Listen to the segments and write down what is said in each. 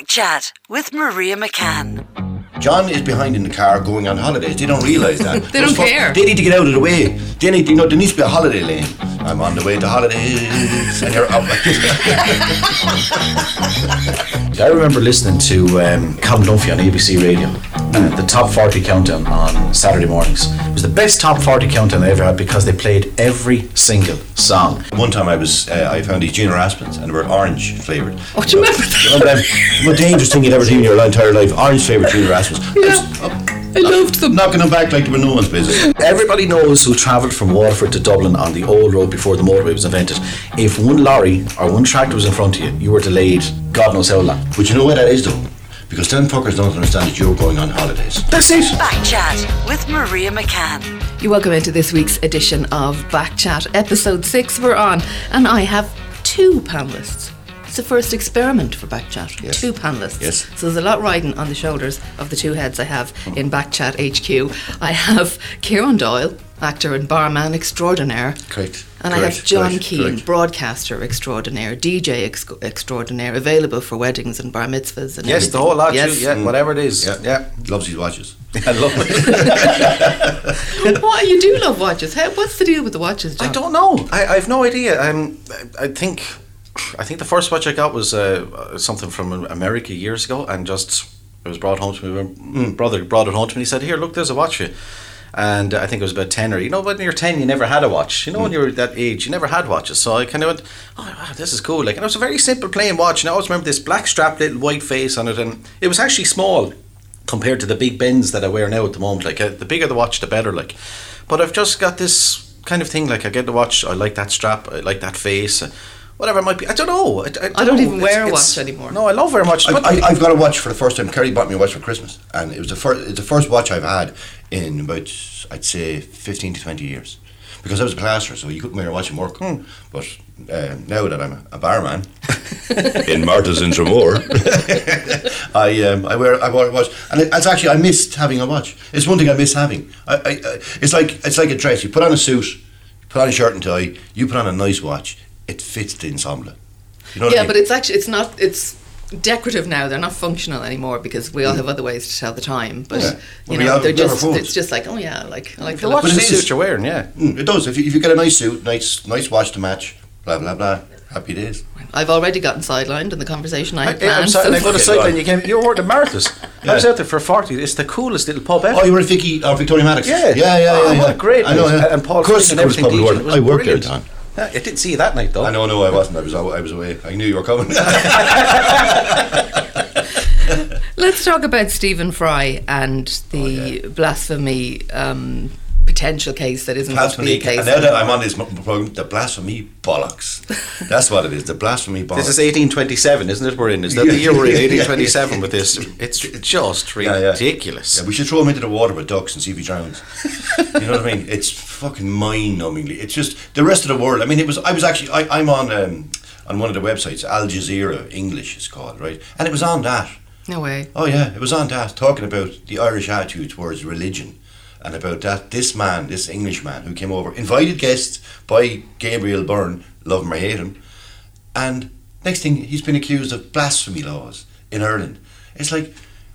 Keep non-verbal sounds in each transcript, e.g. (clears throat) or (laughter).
Back chat with Maria McCann. John is behind in the car going on holidays. They don't realise that. (laughs) They don't fuck- care. They need to get out of the way. They need, you know, there needs to be a holiday lane. I'm on the way to holidays, and you're out like this. I remember listening to um, Colin Dunphy on ABC Radio, uh, the top 40 countdown on Saturday mornings. It was the best top 40 countdown I ever had because they played every single song. One time I was, uh, I found these junior aspirins, and they were orange flavoured. Oh, do you remember that? You know, them- the most dangerous thing you'd ever seen in your entire life, orange flavoured junior aspirins. I loved them. Knocking them back like they were no one's business. Everybody knows who travelled from Waterford to Dublin on the old road before the motorway was invented. If one lorry or one tractor was in front of you, you were delayed God knows how long. But you know what that is though? Because them fuckers don't understand that you're going on holidays. That's it. Back chat with Maria McCann. You're welcome into this week's edition of Back Chat, episode six. We're on, and I have two panelists. It's the first experiment for Back Chat. Yes. Two panelists. Yes. So there's a lot riding on the shoulders of the two heads I have in Back Chat HQ. I have Kieran Doyle, actor and barman extraordinaire. Correct. And I have John correct, Keane, correct. broadcaster extraordinaire, DJ ex- extraordinaire, available for weddings and bar mitzvahs and Yes, the whole lot. Yes. Yes. Yeah, whatever it is. Yeah, Yeah. Loves his watches. (laughs) I love it. (laughs) Why you do love watches? How, what's the deal with the watches, John? I don't know. I, I have no idea. Um, I, I think, I think the first watch I got was uh, something from America years ago, and just it was brought home to me. My brother brought it home to me. He said, "Here, look, there's a watch for you." And I think it was about ten or you know, when you're ten, you never had a watch. You know, when you're that age, you never had watches. So I kind of went, "Oh, wow, this is cool!" Like, and it was a very simple plain watch. And I always remember this black strap, little white face on it, and it was actually small compared to the big bends that I wear now at the moment. Like uh, the bigger the watch, the better. Like, but I've just got this kind of thing. Like I get the watch, I like that strap, I like that face, uh, whatever it might be. I don't know. I, I, I don't know. even wear a watch anymore. No, I love wearing watch. I, but- I, I've got a watch for the first time. Kerry bought me a watch for Christmas, and it was the first. It's the first watch I've had in about, I'd say, fifteen to twenty years. Because I was a plasterer, so you couldn't wear a watch in work. But uh, now that I'm a barman (laughs) in Martha's in Tramore, (laughs) I um, I wear I wear a watch, and it, it's actually I missed having a watch. It's one thing I miss having. I, I, I, it's like it's like a dress. You put on a suit, put on a shirt and tie. You put on a nice watch. It fits the ensemble. You know what I yeah, mean? but it's actually it's not it's decorative now. They're not functional anymore because we all have other ways to tell the time. But Yeah. you Well, we know, have they're just phones. it's just like oh yeah, like I like the the watch But is the suit you're wearing. Yeah. Mm, it does. If you, if you get a nice suit, nice nice watch to match, blah blah blah. Happy days. I've already gotten sidelined in the conversation I I, had I'm sorry, so- I got a sideline. You came. You were at Martha's. (laughs) I was out there for forty. It's the coolest little pub ever. Oh, you were at Vicky or Victoria Maddox? Yeah. yeah, yeah, yeah. Oh, yeah. what a great I know. Yeah. And Paul of course, Flynn and the coolest pub in the everything world. I It was worked there, brilliant. Don. Yeah, I didn't see you that night though. I know, no, I wasn't. I was, I was away. I knew you were coming. (laughs) (laughs) Let's talk about Stephen Fry and the blasphemy um, potential case that isn't going to be a blasphemy. case. And now that. I'm on this program, the blasphemy bollocks. (laughs) That's what it is. The blasphemy bollocks. This is 1827, isn't it? We're in. Is that the year we're in? (laughs) 1827 with this. (laughs) It's just Yeah, yeah. ridiculous. Yeah, we should throw him into the water with ducks and see if he drowns. you know what I mean? It's fucking mind-numbingly. It's just the rest of the world. I mean, it was. I was actually. I, I'm on um, on one of the websites, Al Jazeera English is called, right? And it was on that. No way. Oh yeah, it was on that talking about the Irish attitude towards religion, and about that this man, this Englishman who came over, invited guests by Gabriel Byrne, love him or hate him, and next thing he's been accused of blasphemy laws in Ireland. It's like,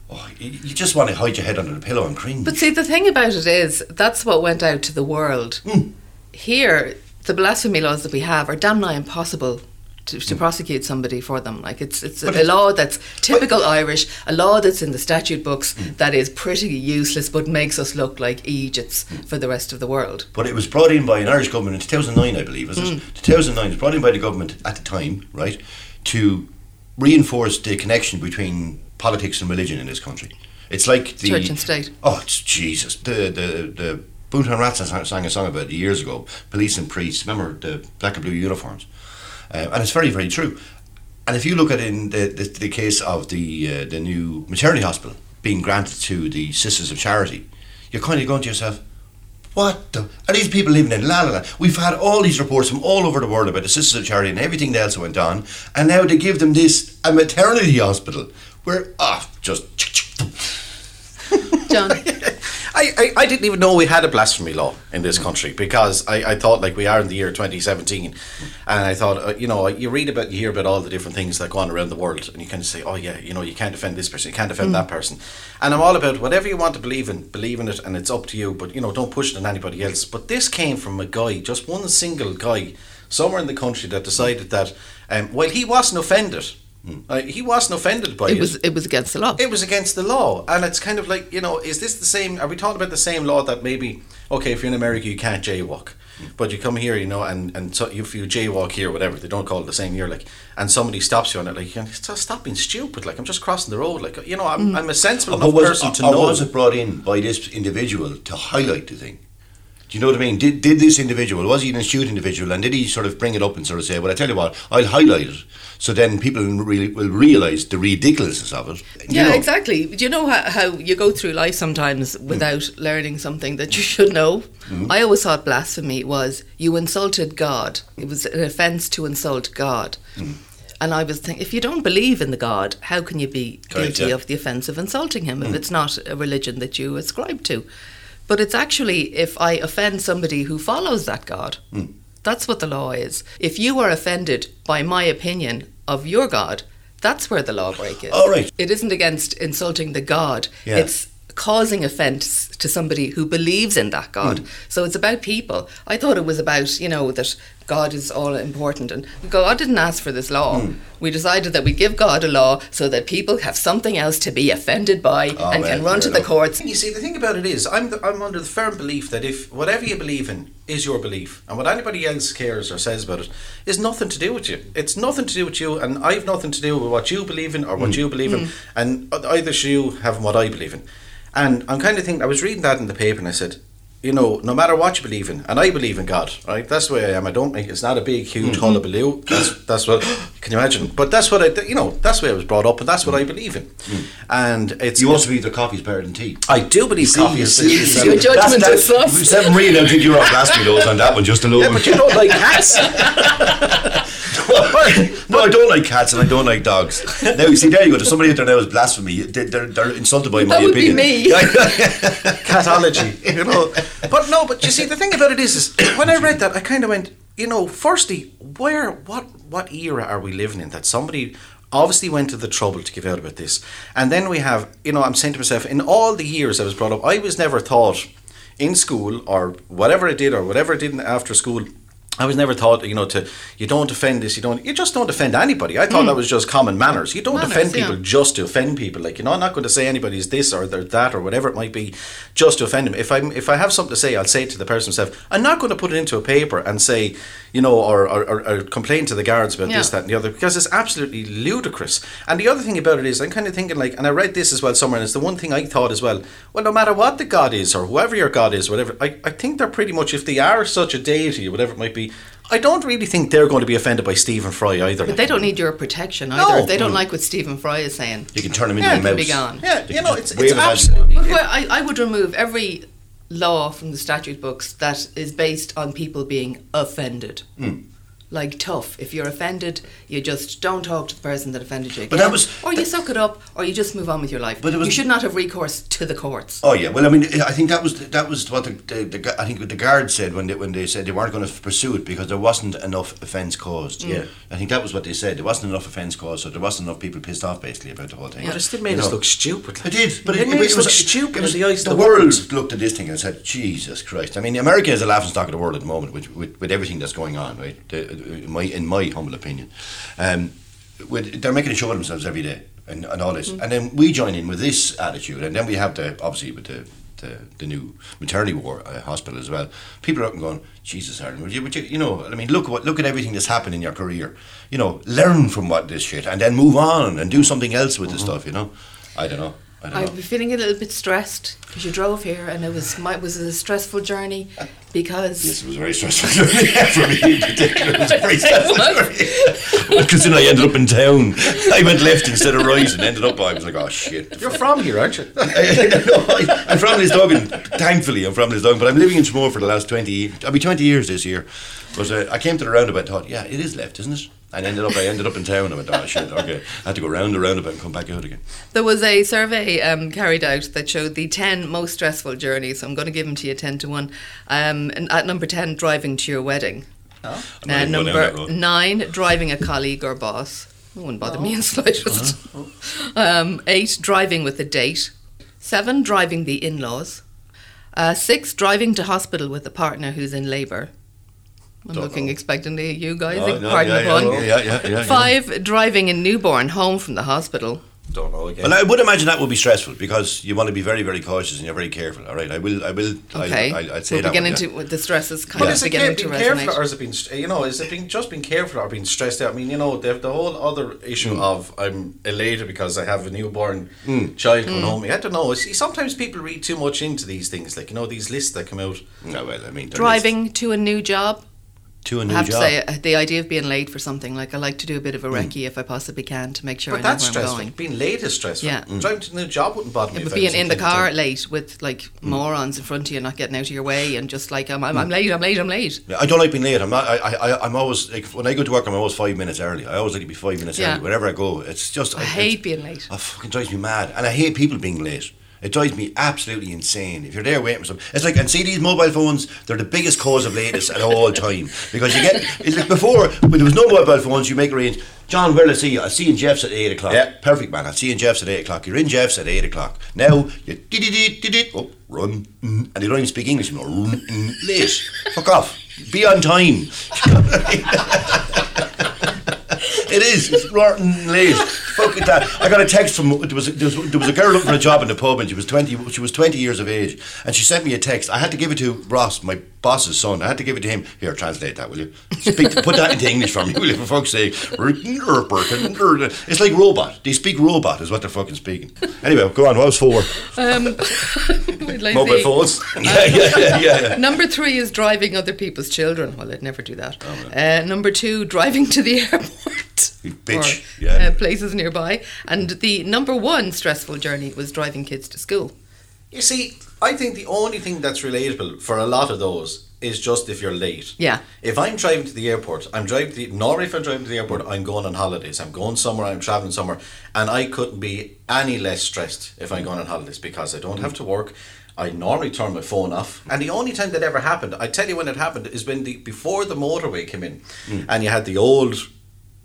oh, you, just want to hide your head under the pillow and cringe. But see, the thing about it is, that's what went out to the world. Hmm. Here, the blasphemy laws that we have are damn nigh impossible to, to prosecute somebody for them. Like it's it's a, a law that's typical Irish, a law that's in the statute books Hmm. that is pretty useless, but makes us look like Egypts Hmm. for the rest of the world. But it was brought in by an Irish government in 2009, I believe, was Mm. it? 2009. It was brought in by the government at the time, right, to reinforce the connection between politics and religion in this country. It's like the Church and state. Oh, it's Jesus! The the the Boomtown Rats sang, sang a song about it years ago. Police and priests. Remember the black and blue uniforms, uh, and it's very very true. And if you look at in the, the, the case of the uh, the new maternity hospital being granted to the Sisters of Charity, you're kind of going to yourself, what the? Are these people living in La La Land? We've had all these reports from all over the world about the Sisters of Charity and everything else that went on, and now they give them this a maternity hospital where ah just (laughs) John. I, I, I didn't even know we had a blasphemy law in this country because I, I thought like we are in the year 2017 and I thought uh, you know you read about you hear about all the different things that go on around the world and you kind of say oh yeah you know you can't defend this person you can't defend that person. And I'm all about whatever you want to believe in believe in it and it's up to you but you know don't push it on anybody else. But this came from a guy just one single guy somewhere in the country that decided that um, while he wasn't offended uh, he wasn't offended by It was it was against the law. it was against the law, and it's kind of like you know, is this the same? Are we talking about the same law that maybe okay, if you're in America, you can't jaywalk, hmm. but you come here, you know, and and so if you jaywalk here, whatever, they don't call it the same here, like, and somebody stops you on it, like, stop stop being stupid, like I'm just crossing the road, like you know, I'm, hmm. I'm a sensible uh, enough was, person to or know. was it brought in by this individual to highlight the thing? Do you know what I mean? Did, did this individual, was he an astute individual, and did he sort of bring it up and sort of say, well, I tell you what, I'll highlight it, so then people really will realise the ridiculousness of it. You Yeah, know? exactly. Do you know how, how you go through life sometimes mm. without learning something that you should know? Mm. I always thought blasphemy was you insulted God. It was an offence to insult God. Mm. And I was thinking, if you don't believe in the God, how can you be Correct, guilty yeah. of the offence of insulting him if it's not a religion that you ascribe to? But it's actually if I offend somebody who follows that God. Hmm. That's what the law is. If you are offended by my opinion of your God, that's where the law break is. All right. It isn't against insulting the God. Yeah. It's causing offence to somebody who believes in that God. Hmm. So it's about people. I thought it was about, you know, that God is all important and God didn't ask for this law. Hmm. We decided that we give God a law so that people have something else to be offended by Oh, and can run to fair the courts. You see, the thing about it is, I'm the, I'm under the firm belief that if whatever you believe in is your belief, and what anybody else cares or says about it is nothing to do with you. It's nothing to do with you, and I've nothing to do with what you believe in or what you believe in, and either should you have what I believe in. And I'm kind of thinking, I was reading that in the paper, and I said. You know, no matter what you believe in, and I believe in God, right? That's the way I am. I don't make it's not a big, huge mm-hmm. hullabaloo. That's that's what can you imagine? But that's what I, you know, that's the way I was brought up, and that's what I mm. believe in. Mm. And it's You also believe that coffee's better than tea. I do believe See, coffee is see, is- you Your judgment That's- is that- sus. Seven really don't think you're off blasphemy laws on that one, just alone. Yeah, but you don't like cats. (laughs) (laughs) no, I don't like cats and I don't like dogs. Now, you see, there you go. There's somebody out there now is blasphemy. They- They're, they're insulted by my That would be opinion. me. (laughs) Catology, you know. But no, but you see, the thing about it is, is (coughs) when I read that, I kind of went, you know, firstly, where, what, what era are we living in that somebody obviously went to the trouble to give out about this, and then we have, you know, I'm saying to myself, in all the years I was brought up, I was never taught in school or whatever I did or whatever I did in- after school. I was never taught, you know, to you don't offend this, you don't, you just don't offend anybody. I thought hmm. that was just common manners. You don't Manners, offend yeah. people just to offend people. Like you know, I'm not going to say anybody's this or they're that or whatever it might be, just to offend them. If I if I have something to say, I'll say it to the person myself. I'm not going to put it into a paper and say, you know, or or, or, or complain to the guards about this, Yeah. that, and the other because it's absolutely ludicrous. And the other thing about it is, I'm kind of thinking like, and I read this as well somewhere, and it's the one thing I thought as well. Well, no matter what the god is or whoever your god is, whatever, I, I think they're pretty much if they are such a deity whatever it might be. I don't really think they're going to be offended by Stephen Fry either. But they don't need your protection either. No. If they don't like what Stephen Fry is saying. You can turn them into Yeah, a it mouse. can be gone. Yeah, They you know, it's, it's it absolutely. But where I, I would remove every law from the statute books that is based on people being offended. Hmm. Like tough. If you're offended, you just don't talk to the person that offended you. Again, But that was- or you suck it up, or you just move on with your life. But it was- you should not have recourse to the courts. Oh yeah, well I mean I think that was that was what the, the, the I think what the guards said when they when they said they weren't going to pursue it because there wasn't enough offence caused. Mm. Yeah, I think that was what they said. There wasn't enough offence caused, so there wasn't enough people pissed off basically about the whole thing. But it still made You us know. look stupid. It did, but it, it, made it us was look stupid it was- the eyes the of the world looked at this thing and said, "Jesus Christ!" I mean, America is a laughing stock of the world at the moment with, with, with everything that's going on. Right, the, in my in my humble opinion, um, with, they're making a show of themselves every day and, and all this, and then we join in with this attitude, and then we have the obviously with the. The, the new maternity war uh, hospital as well. People are up and going, Jesus, Aaron, would you, would you, you know, I mean, look what, look at everything that's happened in your career. You know, learn from what this shit, and then move on and do something else with the stuff. You know, I don't know. I don't I'd know. be feeling a little bit stressed because you drove here and it was my, it was a stressful journey because Yes, it was a very stressful journey (laughs) for me in particular. It was a very (laughs) stressful journey. Because then I ended up in town. I went left instead of right and ended up, I was like, oh shit. You're from here, aren't you? (laughs) I, I'm from Lisduggan. Thankfully, I'm from Lisduggan, but I'm living in Smore for the last 20 years. I'll be 20 years this year. But uh, I came to the roundabout and thought, yeah, it is left, isn't it? And ended up, I ended up in town. I went, oh shit, okay. I had to go round the roundabout and come back out again. There was a survey um, carried out that showed the 10 most stressful journeys. So I'm going to give them to you 10 to 1. Um, and at number 10, driving to your wedding. I'm Uh, even going down that number 9, driving a colleague or boss. That wouldn't bother me in slightest. Uh-huh. (laughs) Um, 8, driving with a date. 7, driving the in laws. Uh, 6, driving to hospital with a partner who's in labour. I'm Don't looking know. expectantly at you uh, guys. No, no, Pardon yeah, the yeah, pun. yeah, yeah, yeah, yeah. Five, driving a newborn home from the hospital. Don't know again. Well, I would imagine that would be stressful because you want to be very, very cautious and you're very careful. All right, I will, I will, Okay. I, I, I'd say We're that. beginning one, yeah. to, with the stresses kind But of is it beginning care, to being careful, resonate. or is it being, you know, is it being just being careful or being stressed out? I mean, you know, the, the whole other issue Hmm. of I'm elated because I have a newborn hmm. child coming hmm. home. I don't know. See, sometimes people read too much into these things, like you know, these lists that come out. No, well, I mean, there Driving to a new job. To a I new have job. to say, uh, the idea of being late for something, like I like to do a bit of a mm. recce if I possibly can to make sure But I know that's where I'm stressful. going. Being late is stressful. Yeah. Mm. Driving to a new job wouldn't bother me. But being in the car time. late with like mm. morons in front of you, not getting out of your way, and just like I'm, I'm, I'm late, I'm late, I'm late. Yeah, I don't like being late. I'm not. I, I, I'm always like when I go to work. I'm always five minutes early. I always like to be five minutes Yeah. early wherever I go. It's just I it- hate being late. It fucking drives me mad, and I hate people being late. It drives me absolutely insane. If you're there waiting for something, it's like and see these mobile phones. They're the biggest cause of lateness at all time because you get it's like before when there was no mobile phones. You make arrange. John, where'll I see you? I'll see you in Jeff's at eight o'clock. Yeah. perfect man. I'll see you in Jeff's at eight o'clock. You're in Jeff's at eight o'clock. Now you did it, did it, oh run, mm, and they don't even speak English. You know, run, mm, late. Fuck off. Be on time. (laughs) It is. It's rotten late. Fuck it, that. I got a text from there was, a, there was there was a girl looking for a job in the pub and she was twenty. She was twenty years of age and she sent me a text. I had to give it to Ross, my boss's son. I had to give it to him. Here, translate that, will you? Speak. Put that into English for me, will you? For fuck's sake. (laughs) It's like robot. They speak robot, is what they're fucking speaking. Anyway, go on. What was four? Um, (laughs) Mobile phones. (laughs) Yeah, yeah, yeah, yeah. yeah. Number three is driving other people's children. Well, I'd never do that. Oh, uh, number two, driving to the airport. You bitch. Or, Yeah. uh, places nearby. And the number one stressful journey was driving kids to school. You see, I think the only thing that's relatable for a lot of those is just if you're late. Yeah. If I'm driving to the airport, I'm driving to the, normally if I'm driving to the airport, I'm going on holidays. I'm going somewhere, I'm traveling somewhere, and I couldn't be any less stressed if I'm going on holidays because I don't have to work. I normally turn my phone off, and the only time that ever happened, I tell you when it happened, is when the before the motorway came in, and you had the old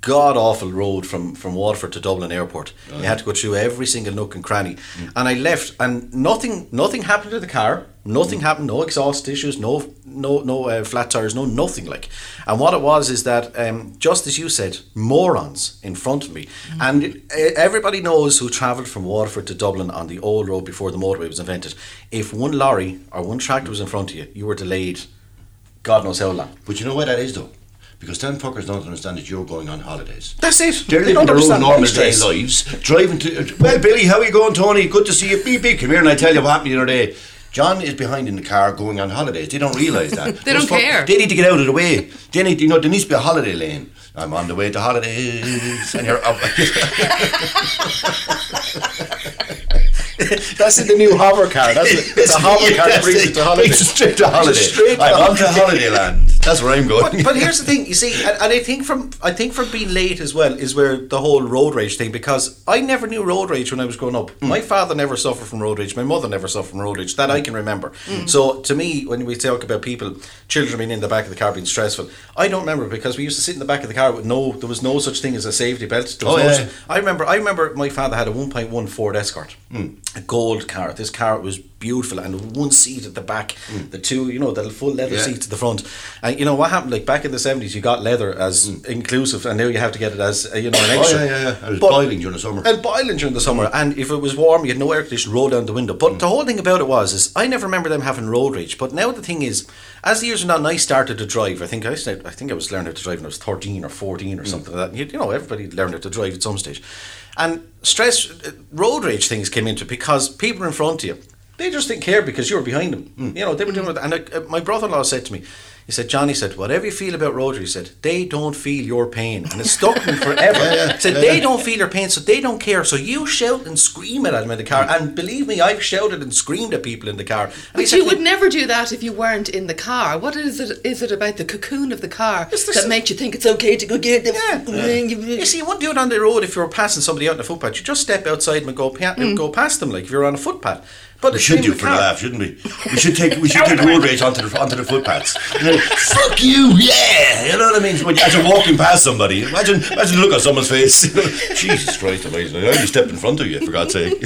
god awful road from, from Waterford to Dublin Airport. You had to go through every single nook and cranny. And I left and nothing nothing happened to the car. Nothing happened, no exhaust issues, no no no uh, flat tires, no nothing like. And what it was is that um, just as you said, morons in front of me. And uh, everybody knows who travelled from Waterford to Dublin on the old road before the motorway was invented. If one lorry or one tractor was in front of you, you were delayed God knows how long. But you know why that is though? Because them fuckers don't understand that you're going on holidays. That's it. They're living don't their own understand normal day lives, driving to. Uh, well, Billy, how are you going, Tony? Good to see you. Beep, beep. Come here, and I tell you what happened the other day. John is behind in the car going on holidays. They don't realise that. (laughs) They don't fuck- care. They need to get out of the way. They need, you know, there needs to be a holiday lane. I'm on the way to holidays, and you're up. (laughs) (laughs) That's in the new hover car. That's it. It's a (laughs) hover car that brings you to holiday. Brings you straight to holiday. Straight to I'm on to holiday. land. That's where I'm going. But, but here's the thing, you see, and, and I think from I think from being late as well is where the whole road rage thing. Because I never knew road rage when I was growing up. Hmm. My father never suffered from road rage. My mother never suffered from road rage. That I can remember. Hmm. So to me, when we talk about people, children being in the back of the car being stressful, I don't remember because we used to sit in the back of the car with no. There was no such thing as a safety belt. Oh, no yeah. such- I remember. I remember my father had a 1.1 Ford Escort, hmm. a gold car. This car was beautiful, and one seat at the back, hmm. the two, you know, the full leather Yeah. seats at the front. And you know what happened? Like back in the seventies, you got leather as hmm. inclusive, and now you have to get it as uh, you know an Oh, extra. yeah, yeah, yeah. It was But- boiling during the summer. and boiling during the summer. And if it was warm, you had no air conditioning, roll down the window. But hmm. the whole thing about it was, is I never remember them having road rage. But now the thing is, as the years went on, I started to drive. I think I started, I think I was learning how to drive when I was thirteen or fourteen or something like that. You, you know, everybody learned how to drive at some stage. And stress, road rage things came into it because people in front of you, they just didn't care because you were behind them. You know, they were doing it. And uh, uh, my brother-in-law said to me, he said, Johnny said, whatever you feel about road rage, he said, they don't feel your pain. And it stuck me (laughs) forever. He said, they don't feel your pain, so they don't care. So you shout and scream at them in the car. And believe me, I've shouted and screamed at people in the car. And But said you would never do that if you weren't in the car. What is it? Is it about the cocoon of the car that makes you think it's okay to go get the Yeah. You see, you wouldn't do it on the road if you were passing somebody out on the footpath. You just step outside and go, pa- Mm. go past them like if you're on a footpath. But We should do for the laugh, shouldn't we? We should take we should (laughs) take road rage onto the onto the footpaths. (laughs) Then, Fuck you, yeah. You know what I mean? When you, as you're walking past somebody, imagine imagine the look on someone's face. (laughs) Jesus Christ, amazing! I only stepped in front of you, for God's sake.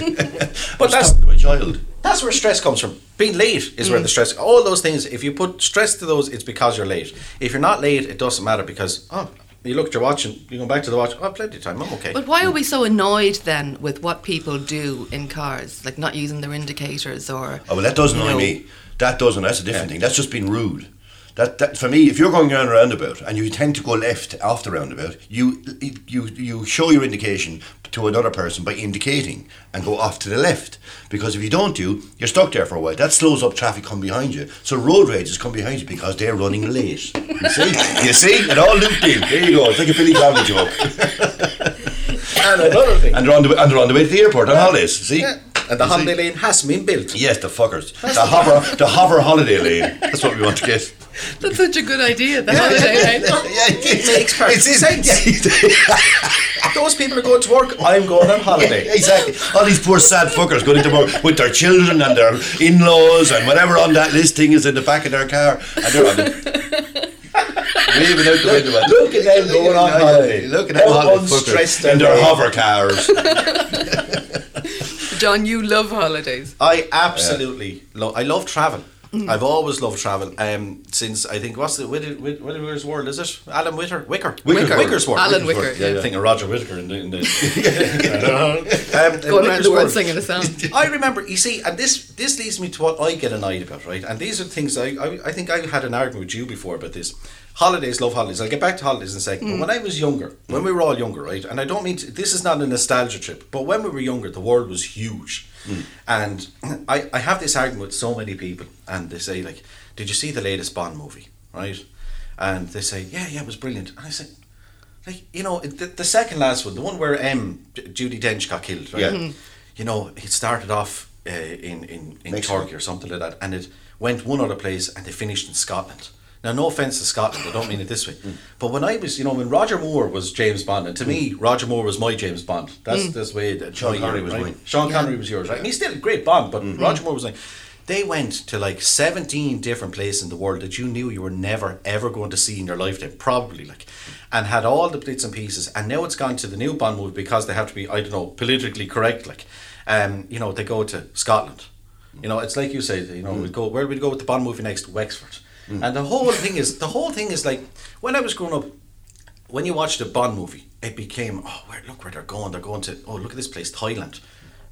but that's- that's my child. That's where stress comes from. Being late is Mm. where the stress. All those things. If you put stress to those, it's because you're late. If you're not late, it doesn't matter because oh, you look at your watch and you go back to the watch. Oh, plenty of time. I'm okay. But why are we so annoyed then with what people do in cars, like not using their indicators or? Oh well, that does annoy No. me. That doesn't. That's a different thing. That's just being rude. That, that for me, if you're going around a roundabout and you tend to go left off the roundabout, you you you show your indication to another person by indicating and go off to the left. Because if you don't do, you're stuck there for a while. That slows up traffic coming behind you. So road rages come behind you because they're running late. You see, you see, it all looped in. There you go. It's like a Billy Connolly joke. (laughs) and another thing. And they're on the and they're on the way to the airport on holidays. See. Yeah. And the You see? holiday lane hasn't been built. Yes, the fuckers. The hover, the hover holiday lane. That's what we want to get. (laughs) That's such a good idea. The holiday lane. (laughs) yeah, it makes perfect sense. Yeah, (laughs) Those people are going to work. I'm going on holiday. exactly. All these poor sad fuckers going into work with their children and their in-laws and whatever on that listing is in the back of their car, and they're on it. Waving out the window. Look at them going on holiday. Look at them How holiday unstressed fuckers in their hover cars. John, you love holidays. I absolutely love. I love travel. I've always loved travel. Um, since I think what's the Whit- Whit- Whittaker's World is it? Alan Witter Whicker Whicker. Whicker's World. Alan Whicker's Whicker, World. yeah, I'm yeah. thinking Roger Whittaker in the. In the (laughs) um, Going around the world singing a song. (laughs) I remember, you see, and this this leads me to what I get annoyed about, right? And these are things I, I I think I had an argument with you before about this. Holidays, love holidays. I'll get back to holidays in a second. But when I was younger, when we were all younger, right? And I don't mean to, this is not a nostalgia trip, but when we were younger, the world was huge, and I I have this argument with so many people, and they say like, "Did you see the latest Bond movie?" Right? And they say, "Yeah, yeah, it was brilliant." And I said. Like you know, the, the second last one, the one where um, J- Judi Dench got killed, right? Yeah. You know, it started off uh, in in, in. Turkey or something like that, and it went one other place, and they finished in Scotland. Now, no offense to Scotland, I don't mean it this way, but when I was, you know, when Roger Moore was James Bond, and to me, Roger Moore was my James Bond. That's mm. that's the way that Sean Connery was right? mine. Sean Connery was yours, right? And he's still a great Bond, but mm-hmm. Roger Moore was like. They went to like 17 different places in the world that you knew you were never ever going to see in your lifetime, probably like, and had all the bits and pieces. And now it's gone to the new Bond movie because they have to be, I don't know, politically correct. Like, um, you know, they go to Scotland. You know, it's like you said. You know, mm. we go where we go with the Bond movie next? Wexford. And the whole thing is the whole thing is like when I was growing up, when you watched a Bond movie, it became oh, where, look where they're going. They're going to oh, look at this place, Thailand.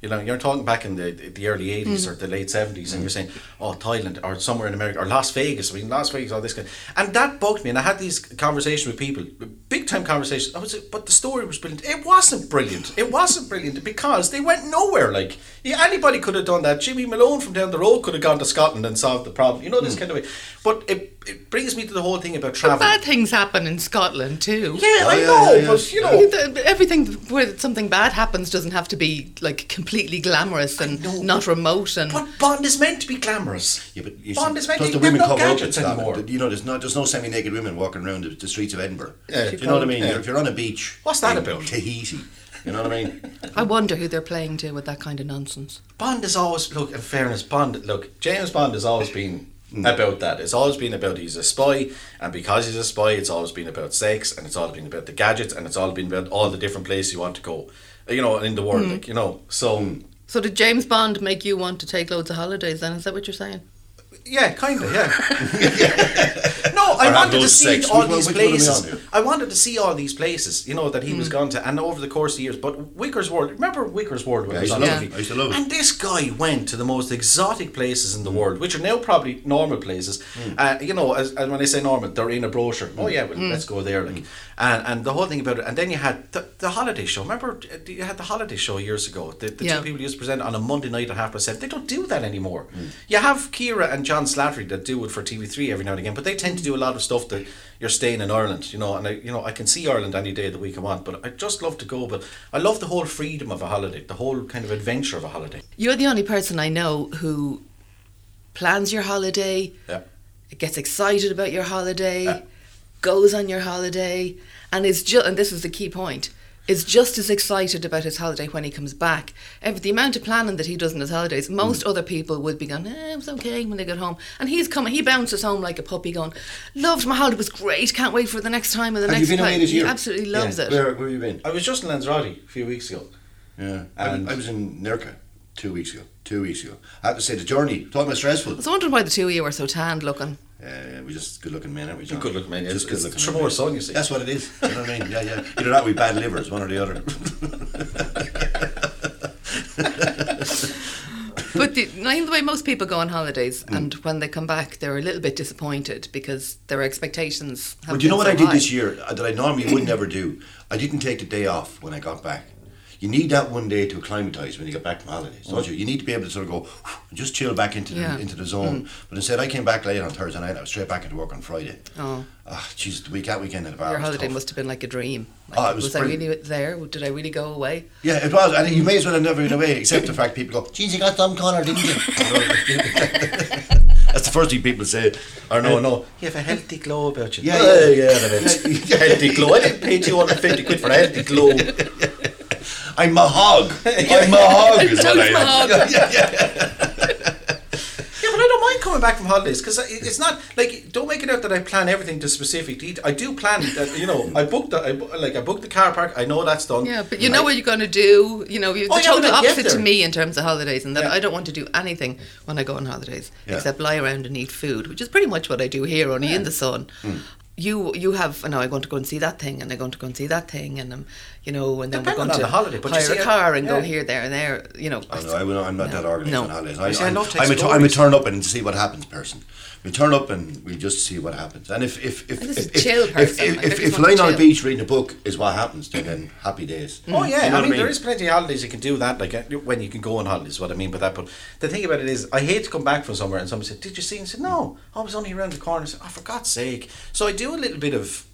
You know, you're talking back in the the early 80s mm. or the late seventies, and you're mm. saying, "Oh, Thailand or somewhere in America or Las Vegas." I mean, Las Vegas, all this kind, and that bugged me. And I had these conversations with people, big time conversations. I was, but the story was brilliant. It wasn't brilliant. It wasn't brilliant because they went nowhere. Like yeah, anybody could have done that. Jimmy Malone from down the road could have gone to Scotland and solved the problem. You know, this mm. kind of way. But it it brings me to the whole thing about But travel. bad things happen in Scotland too. Yeah, I oh, yeah, know, yeah, yeah. but you know. Everything where something bad happens doesn't have to be like completely glamorous and know, not remote and But Bond is meant to be glamorous. Yeah, but you Bond see, is meant plus to the be women no cover up in gadgets Scotland. anymore. You know, there's no there's no semi-naked women walking around the, the streets of Edinburgh. Yeah. you know what I mean. Yeah. If you're on a beach, What's that in about? Tahiti. You know what I mean? (laughs) I wonder who they're playing to with that kind of nonsense. Bond is always look. In fairness, Bond look. James Bond has always been Mm. about that. It's always been about he's a spy, and because he's a spy, it's always been about sex, and it's always been about the gadgets, and it's all been about all the different places you want to go. You know, in the world, mm. like you know. So mm. So did James Bond make you want to take loads of holidays then? Is that what you're saying? Yeah, kind of. Yeah. (laughs) no, I Or wanted to see sex. all Which these which we places. I wanted to see all these places. You know that Hmm. he was gone to, and over the course of years. But Whicker's World. Remember Whicker's World? when Yeah, I was used to love it. I used to love it. And this guy went to the most exotic places in the world, which are now probably normal places. Uh, you know, as, and when I say normal, they're in a brochure. Oh yeah, well, let's go there. Like, and and the whole thing about it. And then you had the, the holiday show. Remember, uh, you had the holiday show years ago. The, the Yeah. two people used to present on a Monday night at half past seven. They don't do that anymore. You have Kira and John Slattery that do it for TV3 every now and again, but they tend to do a lot of stuff that you're staying in Ireland, you know. And I, you know, I can see Ireland any day of the week I want, but I just love to go. But I love the whole freedom of a holiday, the whole kind of adventure of a holiday. You're the only person I know who plans your holiday, Yeah. gets excited about your holiday, Yeah. goes on your holiday, and is just and this is the key point. Is just as excited about his holiday when he comes back. Every, the amount of planning that he does in his holidays, most other people would be going, eh, it was okay when they get home. And he's coming, he bounces home like a puppy going, loved my holiday, it was great, can't wait for the next time and the Have you next been away time. this He absolutely loves Yeah. it. Where, where have you been? I was just in Lanzarote a few weeks ago. Yeah, I, And- I was in Nurka two weeks ago. Two weeks ago. I have to say the journey. Talking about stressful. I was wondering why the two of you were so tanned looking. Uh, we just good looking men, aren't we? John? Good looking men, yeah. Just It's- good it's looking. Tramore's sun, you see. That's what it is. You know what I mean? Yeah, yeah. Either that, we bad livers, one or the other. (laughs) But the, I think the way most people go on holidays, Mm. and when they come back, they're a little bit disappointed because their expectations. Have But you know what so I did high. this year uh, that I normally would never do? I didn't take the day off when I got back. You need that one day to acclimatise when you get back from holidays, don't you? You need to be able to sort of go and just chill back into the, Yeah. Mm. into the zone. But instead, I came back late on Thursday night. I was straight back into work on Friday. Oh, Ah, jeez, the week that weekend at the bar your was holiday tough. must have been like a dream. Oh, it was Was I really there? Did I really go away? Yeah, it was, and you may as well have never been away, except the fact people go, "Geez, you got some colour, didn't you?" (laughs) That's the first thing people say. Or no, no. You have a healthy glow about you. Yeah, Oh, yeah. yeah, that is. (laughs) healthy glow. I didn't pay 250 quid for a healthy glow. (laughs) I'm a hog. I'm a hog. Is what I am. Mahog. (laughs) Yeah, yeah. Yeah, but I don't mind coming back from holidays because it's not like don't make it out that I plan everything to specific detail. I do plan that you know I booked the, I, like I booked the car park. I know that's done. Yeah, but you know what you're going to do. You know, you're Oh, the yeah, when total I get opposite to me in terms of holidays, and that Yeah. I don't want to do anything when I go on holidays Yeah. except lie around and eat food, which is pretty much what I do here, only in the sun. Hmm. You you have, no, I'm going to go and see that thing, and I'm going to go and see that thing, and um, you know, and then Depending we're going to the holiday, but you hire see a car and go here, there, and there. You know, I know, I will- I'm not that organised No. on holidays. I I'm, love to I'm, a, explore I'm a turn up and see what happens person. We turn up and we just see what happens. And if if if I'm just a if, if, if, if, I if, if lying on a beach reading a book is what happens, then, then happy days. Oh yeah, You know I what mean, there is plenty of holidays you can do that. Like uh, when you can go on holidays, what I mean by that. But the thing about it is, I hate to come back from somewhere and someone said, "Did you see?" And I said, "No, I was only around the corner." I said, "Oh, for God's sake!" So I do a little bit of,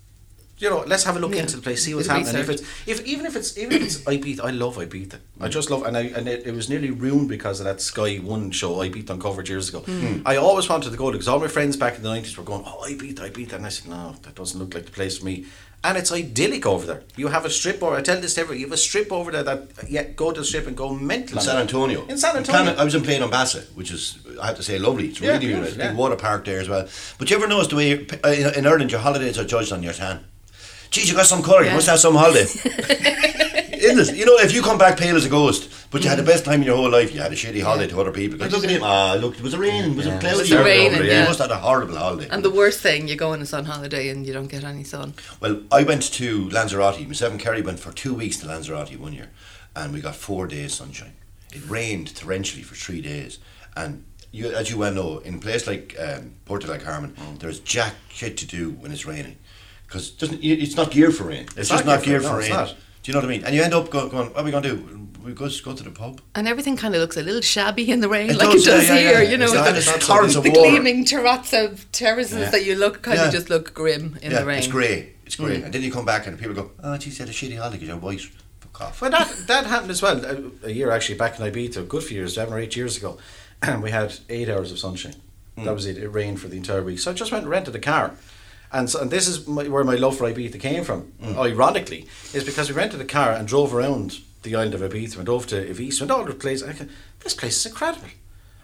you know, let's have a look Yeah. into the place, see what's Bit of happening. If it's if even if it's even if it's Ibiza, I love Ibiza. I just love, and I and it, it was nearly ruined because of that Sky One show Ibiza Uncovered years ago. I always wanted to go because all my friends back in the nineties were going, "Oh, Ibiza, Ibiza," and I said, "No, that doesn't look like the place for me." And it's idyllic over there. You have a strip over. I tell this to everyone. You have a strip over there that yeah, go to the strip and go mental. In San. Antonio. In San Antonio. Can- I was in Playa d'en Bossa, which is, I have to say, lovely. It's Yeah, really beautiful. beautiful, Big yeah. water park there as well. But you ever notice the way, uh, in, in Ireland, your holidays are judged on your tan? Geez, you got some colour, you Yeah. must have some holiday. (laughs) Isn't it? You know, if you come back pale as a ghost, but you had the best time in your whole life, you had a shitty holiday to other people. 'Cause look at him, ah, look, it was it raining? It was it cloudy? Was it raining, You yeah. must have had a horrible holiday. and the worst thing, you go on a sun holiday and you don't get any sun. Well, I went to Lanzarote. Myself and Kerry went for two weeks to Lanzarote one year, and we got four days sunshine. It rained torrentially for three days, and you, as you well know, in a place like um, Puerto del Carmen, Mm. there's jack shit to do when it's raining, because it's not geared for rain. It's, It's just not not geared geared for- for no, it's rain. not. Do you know what I mean? And you end up go, going, "What are we going to do? We go just go to the pub." And everything kind of looks a little shabby in the rain, It like does, it does yeah, yeah, here. yeah. You know, It's the, it's the, the gleaming terrazzo terraces Yeah. that you look kind Yeah. of just look grim in yeah, the rain. it's grey. It's grey, Mm. and then you come back and people go, "Oh, geez, you had a shitty holiday because you're white." Fuck off. Well, that that happened as well. A, a year actually back in Ibiza, good few years, seven or eight years ago, And (clears throat) we had eight hours of sunshine. That was it. It rained for the entire week, so I just went and rented a car. And so, and this is my, where my love for Ibiza came from. Mm. Ironically, is because we rented a car and drove around the island of Ibiza, went over to Ibiza, went all over the place. And I go, this place is incredible.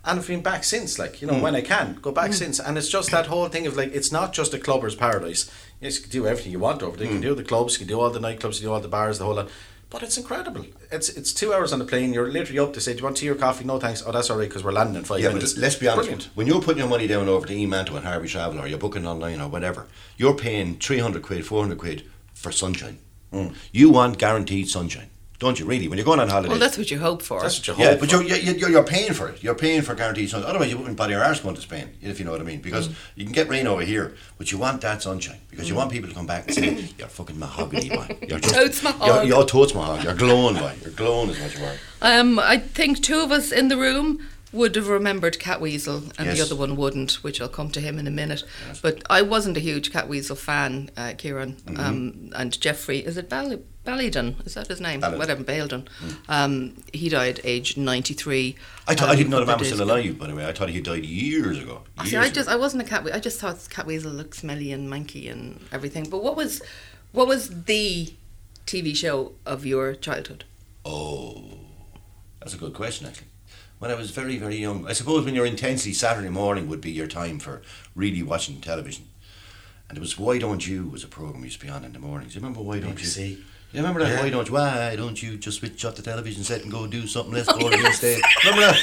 And I've been back since, like, you know, mm. when I can, go back mm. since. And it's just that whole thing of like, it's not just a clubber's paradise. Yes, you can do everything you want over there. You can do the clubs, you can do all the nightclubs, you can do all the bars, the whole lot. But it's incredible. It's it's two hours on the plane. You're literally up to say, "Do you want tea or coffee?" No, thanks. Oh, that's all right because we're landing in five Yeah, but minutes. let's be honest. Brilliant. When you're putting your money down over to eManto and Harvey Travel or you're booking online or whatever, you're paying 300 quid, 400 quid for sunshine. Mm. You want guaranteed sunshine, don't you, really? When you're going on holiday. Well, that's what you hope for. That's what you yeah, hope but for. you're, you're, you're, you're paying for it. You're paying for guaranteed sunshine. Otherwise, you wouldn't bother your arse going to Spain, if you know what I mean. Because Mm. you can get rain over here, but you want that sunshine. Because you want people to come back and say, (coughs) you're fucking mahogany, boy. You're (laughs) just, Totes You're, mahog. you're totes mahog. You're glowing, boy. You're glowing is what you are. Um, I think two of us in the room would have remembered Catweasel, and Yes. the other one wouldn't, which I'll come to him in a minute. But I wasn't a huge Catweasel fan, uh, Kieran. Mm-hmm. Um, and Geoffrey, is it Ball- Ballydon? Is that his name? Ballydon. Whatever, Baldon. Um, he died aged 93. Mm. I, I um, didn't know the man couple was still alive, by the way. I thought he died years ago. See, Years I just ago. I wasn't a cat. I just thought Catweasel looked smelly and manky and everything. But what was what was the TV show of your childhood? Oh, that's a good question, actually. When I was very, very young, I suppose when you're intensely Saturday morning would be your time for really watching television. And it was Why Don't You was a program used to be on in the mornings. You remember Why Don't BBC. You? You remember that? Yeah. Why don't you? Why don't you just switch off the television set and go do something? Let's go to instead. Remember that?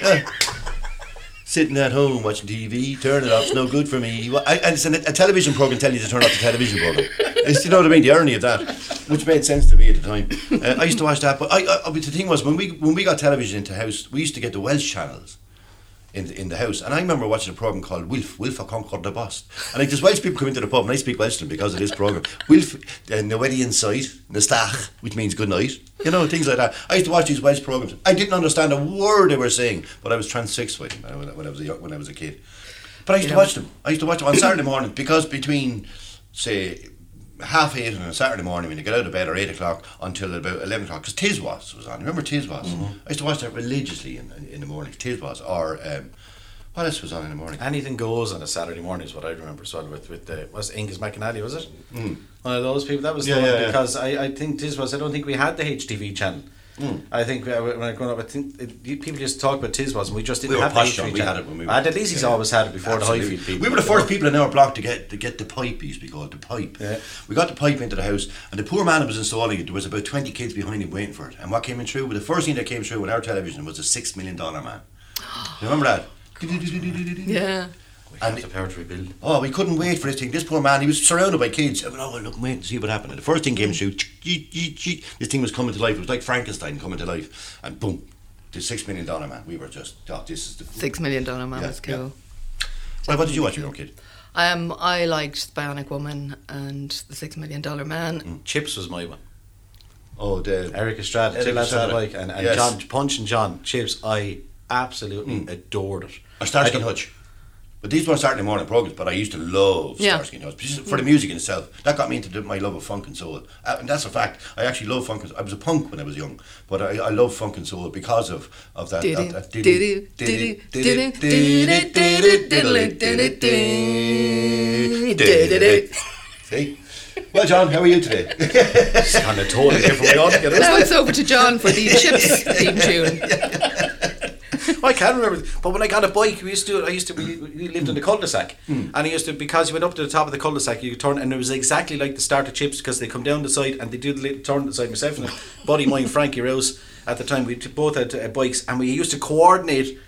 (laughs) Yeah. Sitting at home watching TV, turn it off. It's no good for me. I, and it's an, a television program telling you to turn off the television program. It's, you know what I mean? The irony of that, which made sense to me at the time. Uh, I used to watch that, but I, I, the thing was when we when we got television into house, we used to get the Welsh channels in the, in the house. And I remember watching a program called Wilf, Wilf a Concord the Boss. And like there's Welsh people come into the pub and I speak Welsh to them because of this program. (laughs) Wilf, uh, Nawedi inside, Nastach, which means good night. You know, things like that. I used to watch these Welsh programs. I didn't understand a word they were saying, but I was transfixed by them when I, when I was a when I was a kid. But I used to watch them. I used to watch them on Saturday morning because between, say, half eight on a Saturday morning when you get out of bed or eight o'clock until about eleven o'clock because Tiswas was was on. Remember Tiswas? I used to watch that religiously in, in, in the morning. Tiswas or um, what else was on in the morning? Anything goes on a Saturday morning is what I remember well with with the was it Angus McAnally was it Mm. one of those people that was Yeah, the one yeah, yeah. because I, I think this was I don't think we had the HTV channel Mm. I think uh, when I growing up I think it, you- people just talk about Tiswas and we just didn't We have the posh, We channel had it when we were- Ah, the Leasy's Yeah. always had it before the high Absolutely. feed people We were the first people in our block to get to get the pipe. It used to be called the pipe. Yeah. We got the pipe into the house, and the poor man that was installing it. There was about twenty kids behind him waiting for it. And what came in through? Well, the first thing that came through on our television was a six million dollar man. You (gasps) remember that? Yeah. We And had the power to rebuild Oh, we couldn't wait for this thing. This poor man, he was surrounded by kids. I went, oh, well, look, wait and see what happened. And the first thing came through, this thing was coming to life. It was like Frankenstein coming to life. And boom, the six million dollar man. We were just, oh, this is the. Six million dollar man Yeah, was cool. Well, what did you watch when you were a kid? Um, I liked Bionic Woman and the Six Million Dollar Man. Chips was my one Oh, the. Erik Estrada Eric two lads on the Estrada. bike and, and Yes. John Punch and John Chips I absolutely adored it Or Starsky I and don't- Hutch. But these weren't Saturday morning programs, but I used to love Yeah. Starsky and Hutch for the music in itself. That got me into the, my love of funk and soul, uh, and that's a fact. I actually love funk. And, I was a punk when I was young, but I, I love funk and soul because of of that. See, well, John, how are you today? It's kind of totally different way Now isn't it's over to John for the Chips theme tune. (laughs) it? I can't remember but when I got a bike we used to I used to we, we lived in the cul-de-sac and I used to because you went up to the top of the cul-de-sac you could turn and it was exactly like the starter chips because they come down the side and they do the little turn the side myself and a buddy mine Frankie Rose at the time we both had uh, bikes and we used to coordinate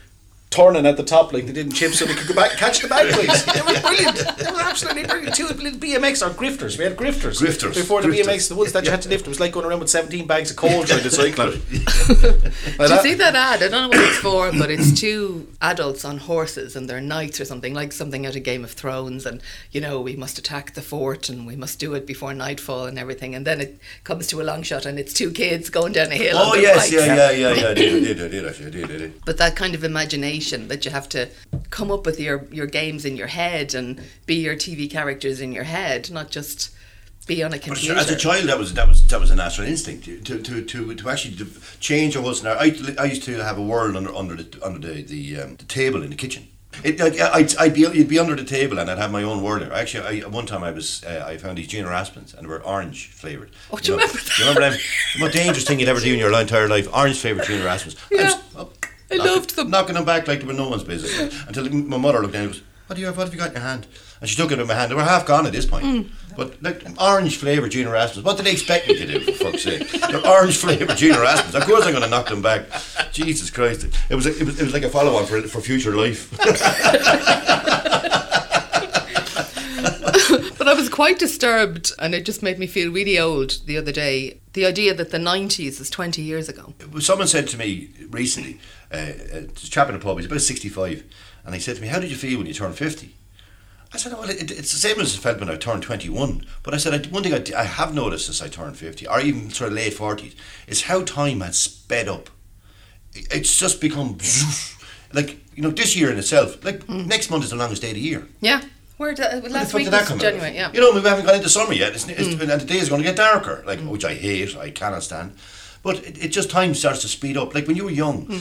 turning at the top like they did in chips so they could go back and catch the back bikes. It was brilliant. It was absolutely brilliant. Two little BMX or grifters. We had grifters. Grifters. Before the Grifters. BMX, the ones that you had to lift. It was like going around with 17 bags of coal trying to cycle it. Did you see that ad? I don't know what it's for, but it's two adults on horses and they're knights or something, like something out of Game of Thrones. And, you know, we must attack the fort and we must do it before nightfall and everything. And then it comes to a long shot and it's two kids going down a hill. oh yes, yeah, yeah, yeah, yeah. I did, I did, I did, I did, I did. But that kind of imagination that you have to come up with your, your games in your head and be your TV characters in your head, not just be on a computer. as a child, that was that was that was a natural instinct to to to, to, actually to change your whole scenario. I, I used to have a world under under the under the the, um, the table in the kitchen. It, like, I'd, I'd be you'd be under the table and I'd have my own world there. Actually, I, one time I was uh, I found these junior aspirins and they were orange flavored. Oh, do you know, remember that? You remember them? The most dangerous thing you'd ever do in your entire life. Orange flavored junior aspirins. (laughs) Yeah. was, oh, I knocking- loved them. Knocking them back like they were no one's business. Until my mother looked down and goes, what, do you have, what have you got in your hand? And she took it in my hand. They were half gone at this point. Mm. But like orange flavour junior aspirins. What did they expect me to do, for fuck's sake? They're orange flavour junior aspirins. Of course I'm going to knock them back. Jesus Christ. It was, a, it was, it was like a follow on for, for future life. (laughs) But I was quite disturbed, and it just made me feel really old the other day. The idea that the 90s is 20 years ago. Someone said to me recently, uh, uh a chap in a pub, he's about 65, and he said to me, How did you feel when you turned 50? I said, Well, it, it's the same as it felt when I turned 21. But I said, I, One thing I have noticed since I turned 50, or even sort of late 40s, is how time has sped up. It's just become (laughs) like, you know, this year in itself, like hmm. next month is the longest day of the year. Yeah. Where did, the last week that was? January, yeah. You know, we haven't gone into summer yet, it's, it's, hmm. and the day is going to get darker, like hmm. which I hate, I cannot stand. But it, it just time starts to speed up. Like when you were young,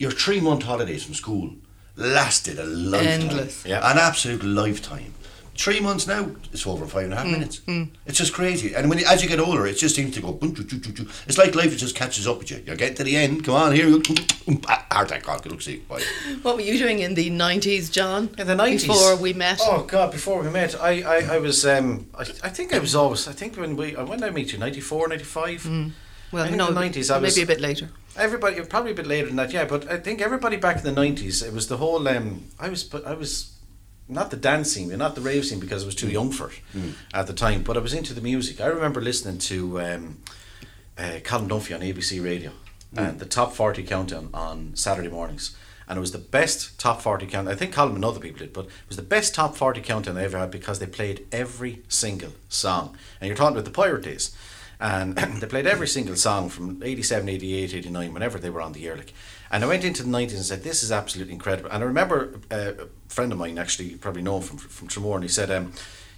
your three month holidays from school lasted a lifetime, Endless. Yeah. an absolute lifetime. Three months now, it's over in five and a half mm, minutes. Mm. It's just crazy. And when you, as you get older, it just seems to go. boom, choo, choo, choo, choo. It's like life just catches up with you. You're getting to the end. Come on, here you go. (laughs) Heart attack. God, good luck, see. Bye. What were you doing in the 90s, John? In the nineties, Before we met? Oh God! Before we met, I, I, I was, um, I, I think I was always. I think when we, when did I meet you, 94, 95? Well, I no, the 90s, I maybe was- a bit later. Everybody, probably a bit later than that, yeah. But I think everybody back in the nineties, it was the whole. Um, I was, I was not the dance scene, not the rave scene, because I was too young for it at the time. But I was into the music. I remember listening to um, uh, Colin Dunphy on ABC Radio and the top forty countdown on Saturday mornings. And it was the best top 40 count. I think Colin and other people did, but it was the best top 40 countdown I ever had because they played every single song. And you're talking about the pirate days and (clears throat) they played every single song from 87 88 89 whenever they were on the air like. And I went into the 90s and said this is absolutely incredible. And I remember uh, a friend of mine actually you probably know him from, from Tramore and he said um,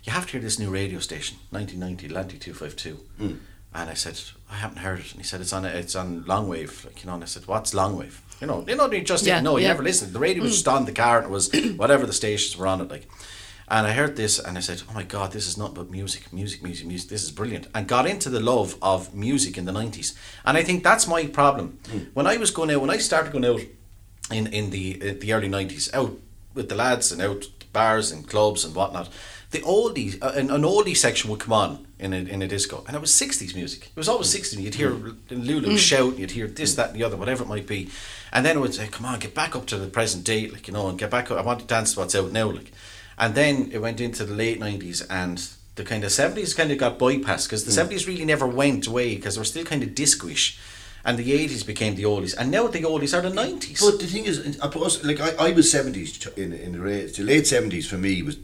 you have to hear this new radio station 1990 Atlantic 252 and I said I haven't heard it. And he said it's on it's on long wave like you know and I said what's long wave? You know you know you just Yeah, didn't know you yeah. never listened. The radio was just on the car and it was (clears throat) whatever the stations were on it like and I heard this and I said, oh my God, this is not but music, music, music, music. This is brilliant. And got into the love of music in the 90s. And I think that's my problem. Hmm. When I was going out, when I started going out in, in the uh, the early 90s, out with the lads and out to bars and clubs and whatnot, the oldies, uh, an, an oldie section would come on in a, in a disco. And it was 60s music. It was always hmm. 60s. You'd hear hmm. Lulu shout, you'd hear this, that, and the other, whatever it might be. And then it would say, come on, get back up to the present day, like, you know, and get back up. I want to dance to what's out now, like. And then it went into the late 90s and the kind of 70s kind of got bypassed because the hmm. 70s really never went away because they were still kind of disquish. And the 80s became the oldies. And now the oldies are the 90s. But the thing is, I suppose, like I, I was seventies in in the, the late seventies for me was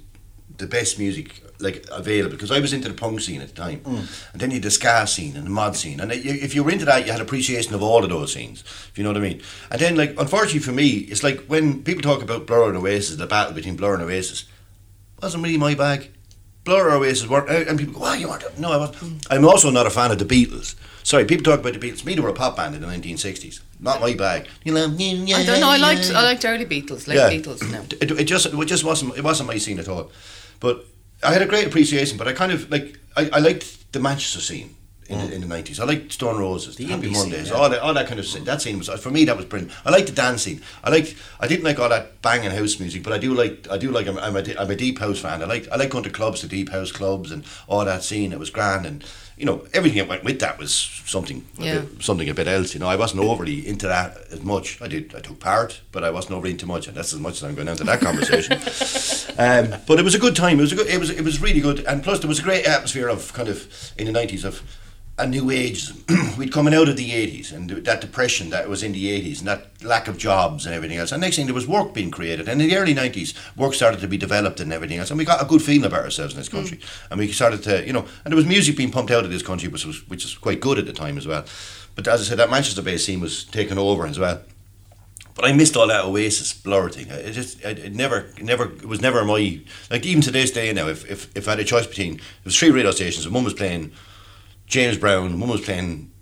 the best music like available because I was into the punk scene at the time, hmm. and then you had the ska scene and the mod scene, and if you were into that, you had appreciation of all of those scenes. If you know what I mean. And then, like, unfortunately for me, it's like when people talk about Blur and Oasis, the battle between Blur and Oasis, wasn't really my bag. Blur Oasis weren't, uh, and people go, "Why you weren't?" No, I wasn't. Hmm. I'm also not a fan of the Beatles. Sorry, people talk about the Beatles. Me, they were a pop band in the 1960s. Not my bag. You know, I don't know. I liked I liked early Beatles, late Beatles. No. it, it just it just wasn't it wasn't my scene at all. But I had a great appreciation. But I kind of like I, I liked the Manchester scene. In, the, in the 90s, I liked Stone Roses, the Happy indie scene, Mondays, yeah. all that, all that kind of scene. That scene was for me. That was brilliant. I liked the dancing. I liked. I didn't like all that banging house music, but I do like. I do like. I'm, I'm, a, di- I'm a deep house fan. I like. I like going to clubs, to deep house clubs, and all that scene. It was grand, and you know everything that went with that was something. A Yeah. bit, something a bit else. You know, I wasn't overly into that as much. I did, I took part, but I wasn't overly into much, and that's as much as I'm going into that conversation. (laughs) um, but it was a good time. It was a good. It was. It was really good, and plus there was a great atmosphere of kind of in the nineties of a new age. (clears throat) We'd coming out of the eighties and that depression that was in the eighties and that lack of jobs and everything else. And next thing there was work being created, and in the early nineties, work started to be developed and everything else, and we got a good feeling about ourselves in this mm. country. And we started to, you know, and there was music being pumped out of this country, which was which was quite good at the time as well. But as I said, that Manchester-based scene was taken over as well. But I missed all that Oasis blur thing. It just, it, it never, it never, it was never my like. Even to this day now, if, if, if I had a choice between, there was three radio stations, and one was playing James Brown, one was playing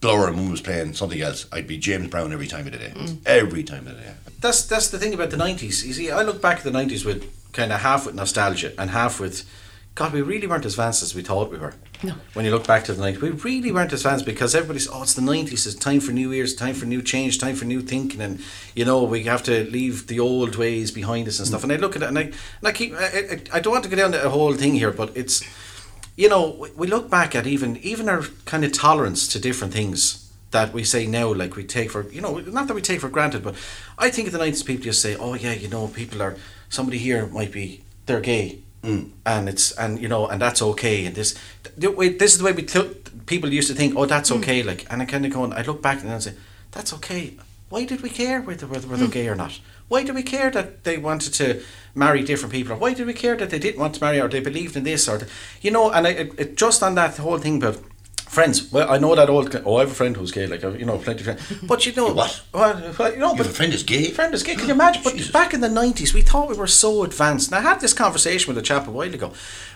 Blur, and one was playing something else. I'd be James Brown every time of the day, mm. every time of the day. that's that's the thing about the nineties. You see, I look back at the nineties with kind of half with nostalgia and half with, God, we really weren't as advanced as we thought we were. No. When you look back to the 90s, we really weren't as fans because everybody's, oh, it's the 90s, it's time for new years, time for new change, time for new thinking, and you know, we have to leave the old ways behind us and stuff. Mm. And I look at it and I, and I keep, I, I, I don't want to go down the whole thing here, but it's, you know, we- we look back at even even our kind of tolerance to different things that we say now, like we take for, you know, not that we take for granted, but I think of the 90s people just say, oh yeah, you know, people are, somebody here might be, they're gay. Mm. And it's and you know and that's okay and this the way, this is the way we th- people used to think oh that's mm. okay like and I kind of go and I look back and I say that's okay. Why did we care whether whether, whether they're gay or not why do we care that they wanted to marry different people? Or why do we care that they didn't want to marry or they believed in this or the, you know and I, just on that whole thing about friends well I know that old oh I have a friend who's gay like you know plenty of friends (laughs) but you know What? well, well, you know You but have a friend is gay? friend is gay can you oh, imagine but Jesus. back in the 90s we thought we were so advanced and I had this conversation with a chap a while ago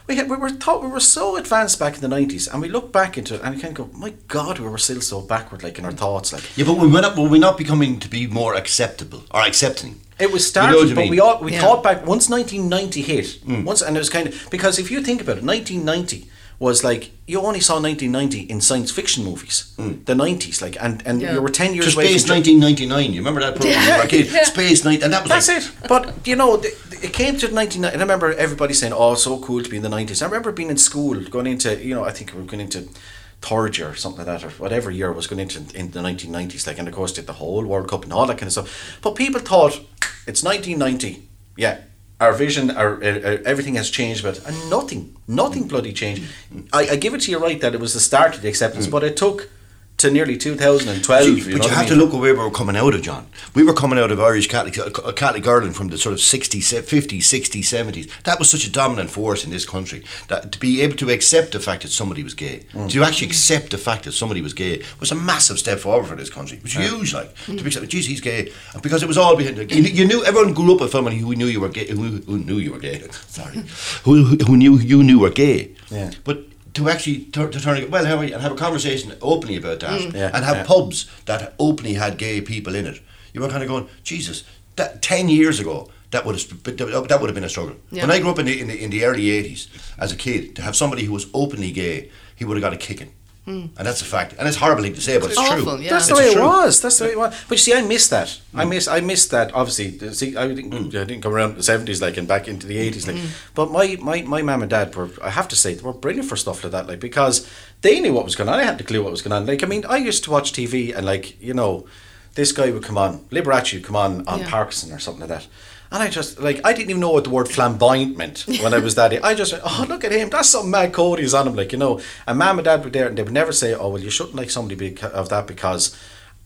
we, had, we were thought we were so advanced back in the 90s and we look back into it and we kind of go my god we were still so backward like in our thoughts like Yeah, but we went up, were we not becoming to be more acceptable or accepting? It was You started, know but mean? we all we Yeah. thought back once 1990 hit. Mm. Once, and it was kind of because if you think about it, 1990 was like you only saw 1990 in science fiction movies. Hmm. The 90s, like, and and Yeah. you were 10 years Just away Space from 1999. You remember that program? Yeah. Yeah. Kid? Space 9, and that was That's like, it. But you know, th- th- it came to 1990. And I remember everybody saying, "Oh, so cool to be in the 90s." I remember being in school, going into you know, I think we were going into third year or something like that, or whatever year it was going into in the 1990s. Like, and of course, did the whole World Cup and all that kind of stuff. But people thought it's 1990. Yeah. Our vision, our uh, uh, everything has changed, but nothing, nothing bloody changed. I, I give it to you right that it was the start of the acceptance, but it took to nearly 2012. See, you but know you what I have to look at where we were coming out of, John. We were coming out of Irish Catholic, uh, Catholic Ireland from the sort of 60s, 50s, 60s, 70s. That was such a dominant force in this country that to be able to accept the fact that somebody was gay, Mm. to actually accept the fact that somebody was gay, was a massive step forward for this country. It was huge, like to be accepted. Geez, he's gay, because it was all behind. You, you knew everyone grew up with somebody who knew you were gay, who, who knew you were gay. (laughs) Sorry, who, who who knew you knew were gay. Yeah. But to actually tur- to turn it well how are you, and have a conversation openly about that mm. Yeah, and have yeah. pubs that openly had gay people in it you were kind of going Jesus that 10 years ago that would have that would have been a struggle Yeah. when I grew up in the, in the in the early 80s as a kid to have somebody who was openly gay he would have got a kicking Hmm. and that's a fact and it's horrible to say but it's, It's true yeah. That's the It's way it was. That's the way it was. But you see, I missed that. I hmm. miss. I missed that. Obviously, see, I didn't. Hmm. I didn't come around the seventies like and back into the eighties like. But my my my mum and dad were. I have to say they were brilliant for stuff like that. Like because they knew what was going on. I had the clue what was going on. Like I mean, I used to watch TV and like you know, this guy would come on, Liberace would come on on Yeah. Parkinson or something like that. And I just like I didn't even know what the word flamboyant meant when I was that. age. I just went, oh look at him, that's some mad Cody's on him, like you know. And mum and dad were there, and they would never say, oh well, you shouldn't like somebody beca- of that because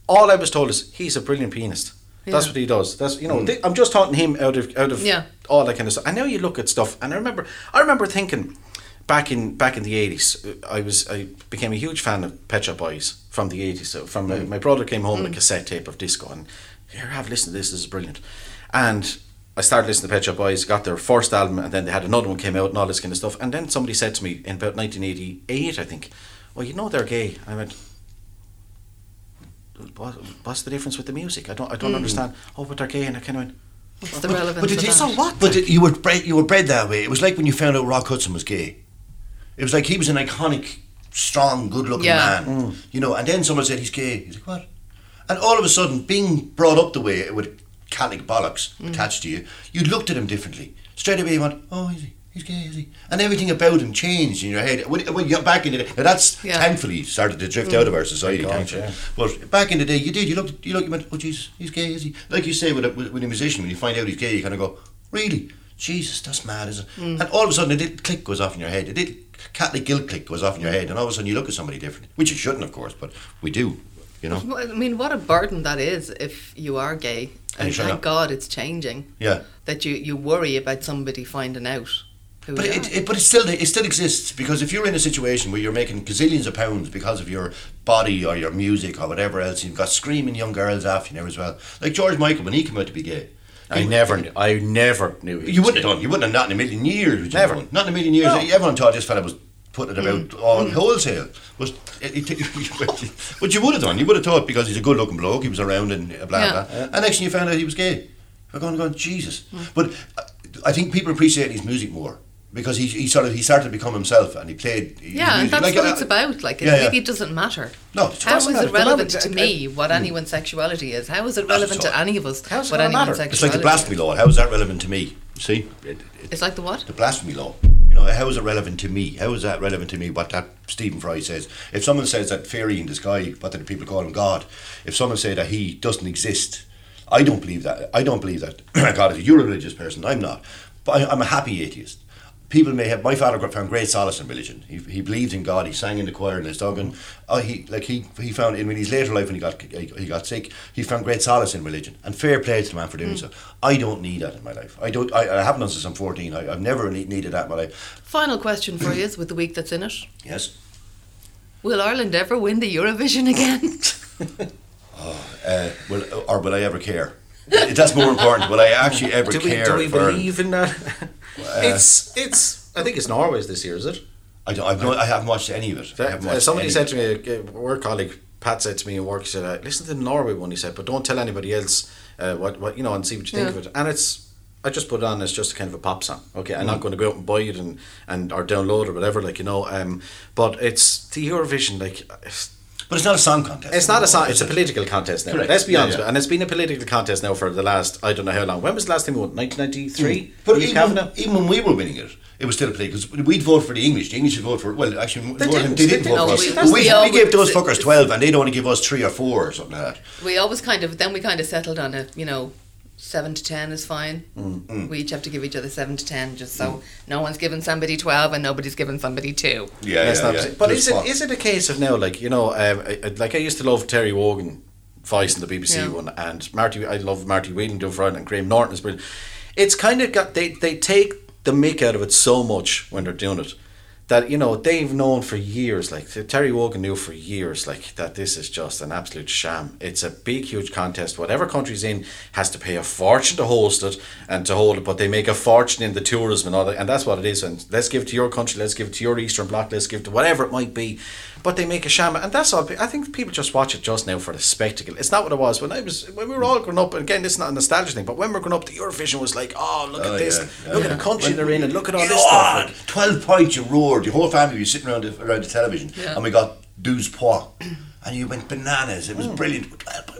all I was told is he's a brilliant pianist. That's what he does. That's you know. Mm. th- I'm just taunting him out of out of Yeah. all that kind of stuff. I know you look at stuff, and I remember I remember thinking back in back in the eighties, I was I became a huge fan of Pet Shop Boys from the eighties. So from my, mm. my brother came home with a mm. cassette tape of disco, and here have a listen to this. This is brilliant. And I started listening to Pet Shop Boys, got their first album, and then they had another one came out and all this kind of stuff. And then somebody said to me in about 1988, I think, "Well, you know they're gay." I went, what, what's the difference with the music? I don't, I don't hmm. understand. Oh, but they're gay, and I kind of went, What's the relevance but of it is that? so what? But it, you were bred, you were bred that way. It was like when you found out Rock Hudson was gay. It was like he was an iconic, strong, good-looking Yeah. man, mm. you know. And then someone said he's gay. He's like, what? And all of a sudden, being brought up the way with Catholic bollocks Mm. attached to you, you looked at him differently. Straight away, you went, oh, is he? He's gay, is he? And everything about him changed in your head. When, when you got back in the day, now that's Yeah. thankfully started to drift out of our society. Thank God, thankfully. yeah. But back in the day, you did. You looked. You looked. You went. Oh, jeez, he's gay, is he? Like you say with a, with, with a musician, when you find out he's gay, you kind of go, really? Jesus, that's mad, isn't it? And all of a sudden, a little click goes off in your head. A little Catholic guilt click goes off in your head, and all of a sudden, you look at somebody different, which you shouldn't, of course, but we do. You know? I mean, what a burden that is if you are gay. And And thank not. God it's changing. Yeah. That you, you worry about somebody finding out who But it, it, but it still it still exists because if you're in a situation where you're making gazillions of pounds because of your body or your music or whatever else, you've got screaming young girls after you now as well. Like George Michael when he came out to be gay. I he- never, knew, I never knew. he You was wouldn't gay. have done. You wouldn't have not in a million years. Would you Never. have done. Not in a million years. No. Everyone thought this fella was putting it about mm. all mm. wholesale. But, uh, it, (laughs) it, but you would have done. You would have thought because he's a good-looking bloke, he was around and blah Yeah. blah. And next thing you found out he was gay. You're going, going Jesus. Mm. But uh, I think people appreciate his music more because he, he sort of he started to become himself and he played. Yeah, he- and that's like, what uh, it's about. Like, it yeah, yeah. really doesn't matter. No, it How doesn't is matter. it relevant to me what anyone's sexuality is? How is it relevant to any of us what anyone's matter? It's like sexuality the blasphemy law. How is that relevant to me? See, It- it- It's like the what? the blasphemy law. Know, how is it relevant to me? How is that relevant to me? What that Stephen Fry says. If someone says that fairy in the sky, what do the people call him God? If someone say that he doesn't exist, I don't believe that. I don't believe that (clears throat) God is. You're a religious person. I'm not. But I, I'm a happy atheist. People may have. My father found great solace in religion. He, he believed in God. He sang in the choir in his dog, and oh, he like he he found in his later life when he got he, got sick, he found great solace in religion. And fair play to the man for doing so. I don't need that in my life. I don't. I, I haven't done since I'm 14. I, I've never ne- needed that in my life. Final question for you is with the week that's in it. Yes. Will Ireland ever win the Eurovision again? (laughs) Uh, will or will I ever care? That's more important. Will I actually ever Do we, care? do we for- believe in that? it's it's. I think it's Norway's this year, is it? I don't. I've no, I haven't watched any of it. I haven't uh, watched somebody said to me, a work colleague, Pat said to me in work, he said, uh, "Listen to the Norway one." He said, "But don't tell anybody else uh, what what you know, and see what you think of it." And it's, I just put it on as just kind of a pop song. Okay, I'm Mm. not going to go out and buy it and and or download or whatever, like you know. Um, but it's the Eurovision, like. It's, But it's not a song contest. it's not a song. It's a political contest now. Correct. Let's be Yeah, honest, yeah. and it's been a political contest now for the last I don't know how long. When was the last time we won? 1993. Mm. But even, Kavanagh? even when we were winning it, it was still a play because we'd vote for the English. The English would vote for well, actually, They didn't. than- they didn't vote didn't. for us. We- But we, we we gave those fuckers twelve, and they'd only give us three or four or something like that. we always kind of then we kind of settled on a you know seven to ten is fine. Mm. We each have to give each other seven to ten, just so no one's giving somebody twelve and nobody's giving somebody two. Yeah, That's yeah, not- yeah. But Good is it spot. is it a case of now, like you know, um, I, I- like I used to love Terry Wogan voice in the BBC Yeah. one, and Marty. I love Marty Whelan doing Friday, and Graham Norton is brilliant. It's kind of got they they take the mick out of it so much when they're doing it that you know they've known for years. Like Terry Wogan knew for years, like that this is just an absolute sham. It's a big, huge contest. Whatever country's in has to pay a fortune to host it and to hold it, but they make a fortune in the tourism and all that, and that's what it is. And let's give to your country, let's give it to your Eastern Bloc, let's give to whatever it might be. But they make a sham, and that's all. I think people just watch it just now for the spectacle. It's not what it was when I was when we were all growing up. And again, this is not a nostalgia thing, but when we were growing up, the Eurovision was like, oh, look Oh, at this, yeah, yeah, look yeah. at the country they're in, and look at all this know stuff. Like, Twelve points, you roared. Your whole family was sitting around the, around the television, Yeah. and we got douze points, and you went bananas. It was brilliant.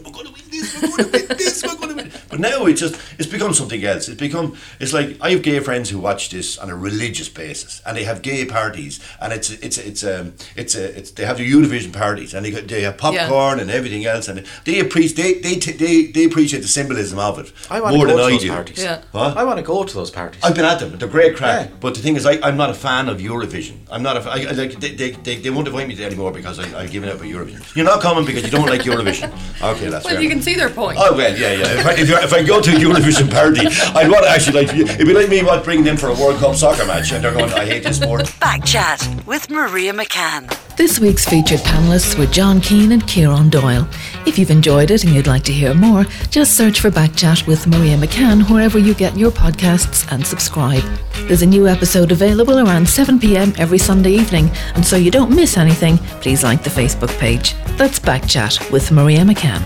We're going to win this. We're going to win this. We're going to win. But now it's just it's become something else. It's become it's like I have gay friends who watch this on a religious basis, and they have gay parties, and it's it's it's um it's a it's they have the Eurovision parties, and they they have popcorn and everything else, and they appreciate they they t- they, they appreciate the symbolism of it I want to go than to I those do. parties. Yeah. What? I want to go to those parties. I've been at them. They're great crack. Yeah. But the thing is, I, I'm not a fan of Eurovision. I'm not a. fa- I, I, like they, they, they, they won't invite me anymore because I, I've given up on Eurovision. You're not coming because you don't like Eurovision. (laughs) Okay, that's Well, fair. you can see their point. Oh well, yeah, yeah. If I, if, I- if I go to a Eurovision party, I'd want to actually like it'd be like me what bringing them for a World Cup soccer match, and they're going, I hate this sport. Back chat with Maria McCann. This week's featured panelists were John Keane and Kieran Doyle. If you've enjoyed it and you'd like to hear more, just search for Backchat with Maria McCann wherever you get your podcasts and subscribe. There's a new episode available around 7 pm every Sunday evening, and so you don't miss anything, please like the Facebook page. That's Backchat with Maria McCann.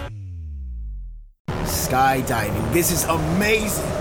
Skydiving. This is amazing.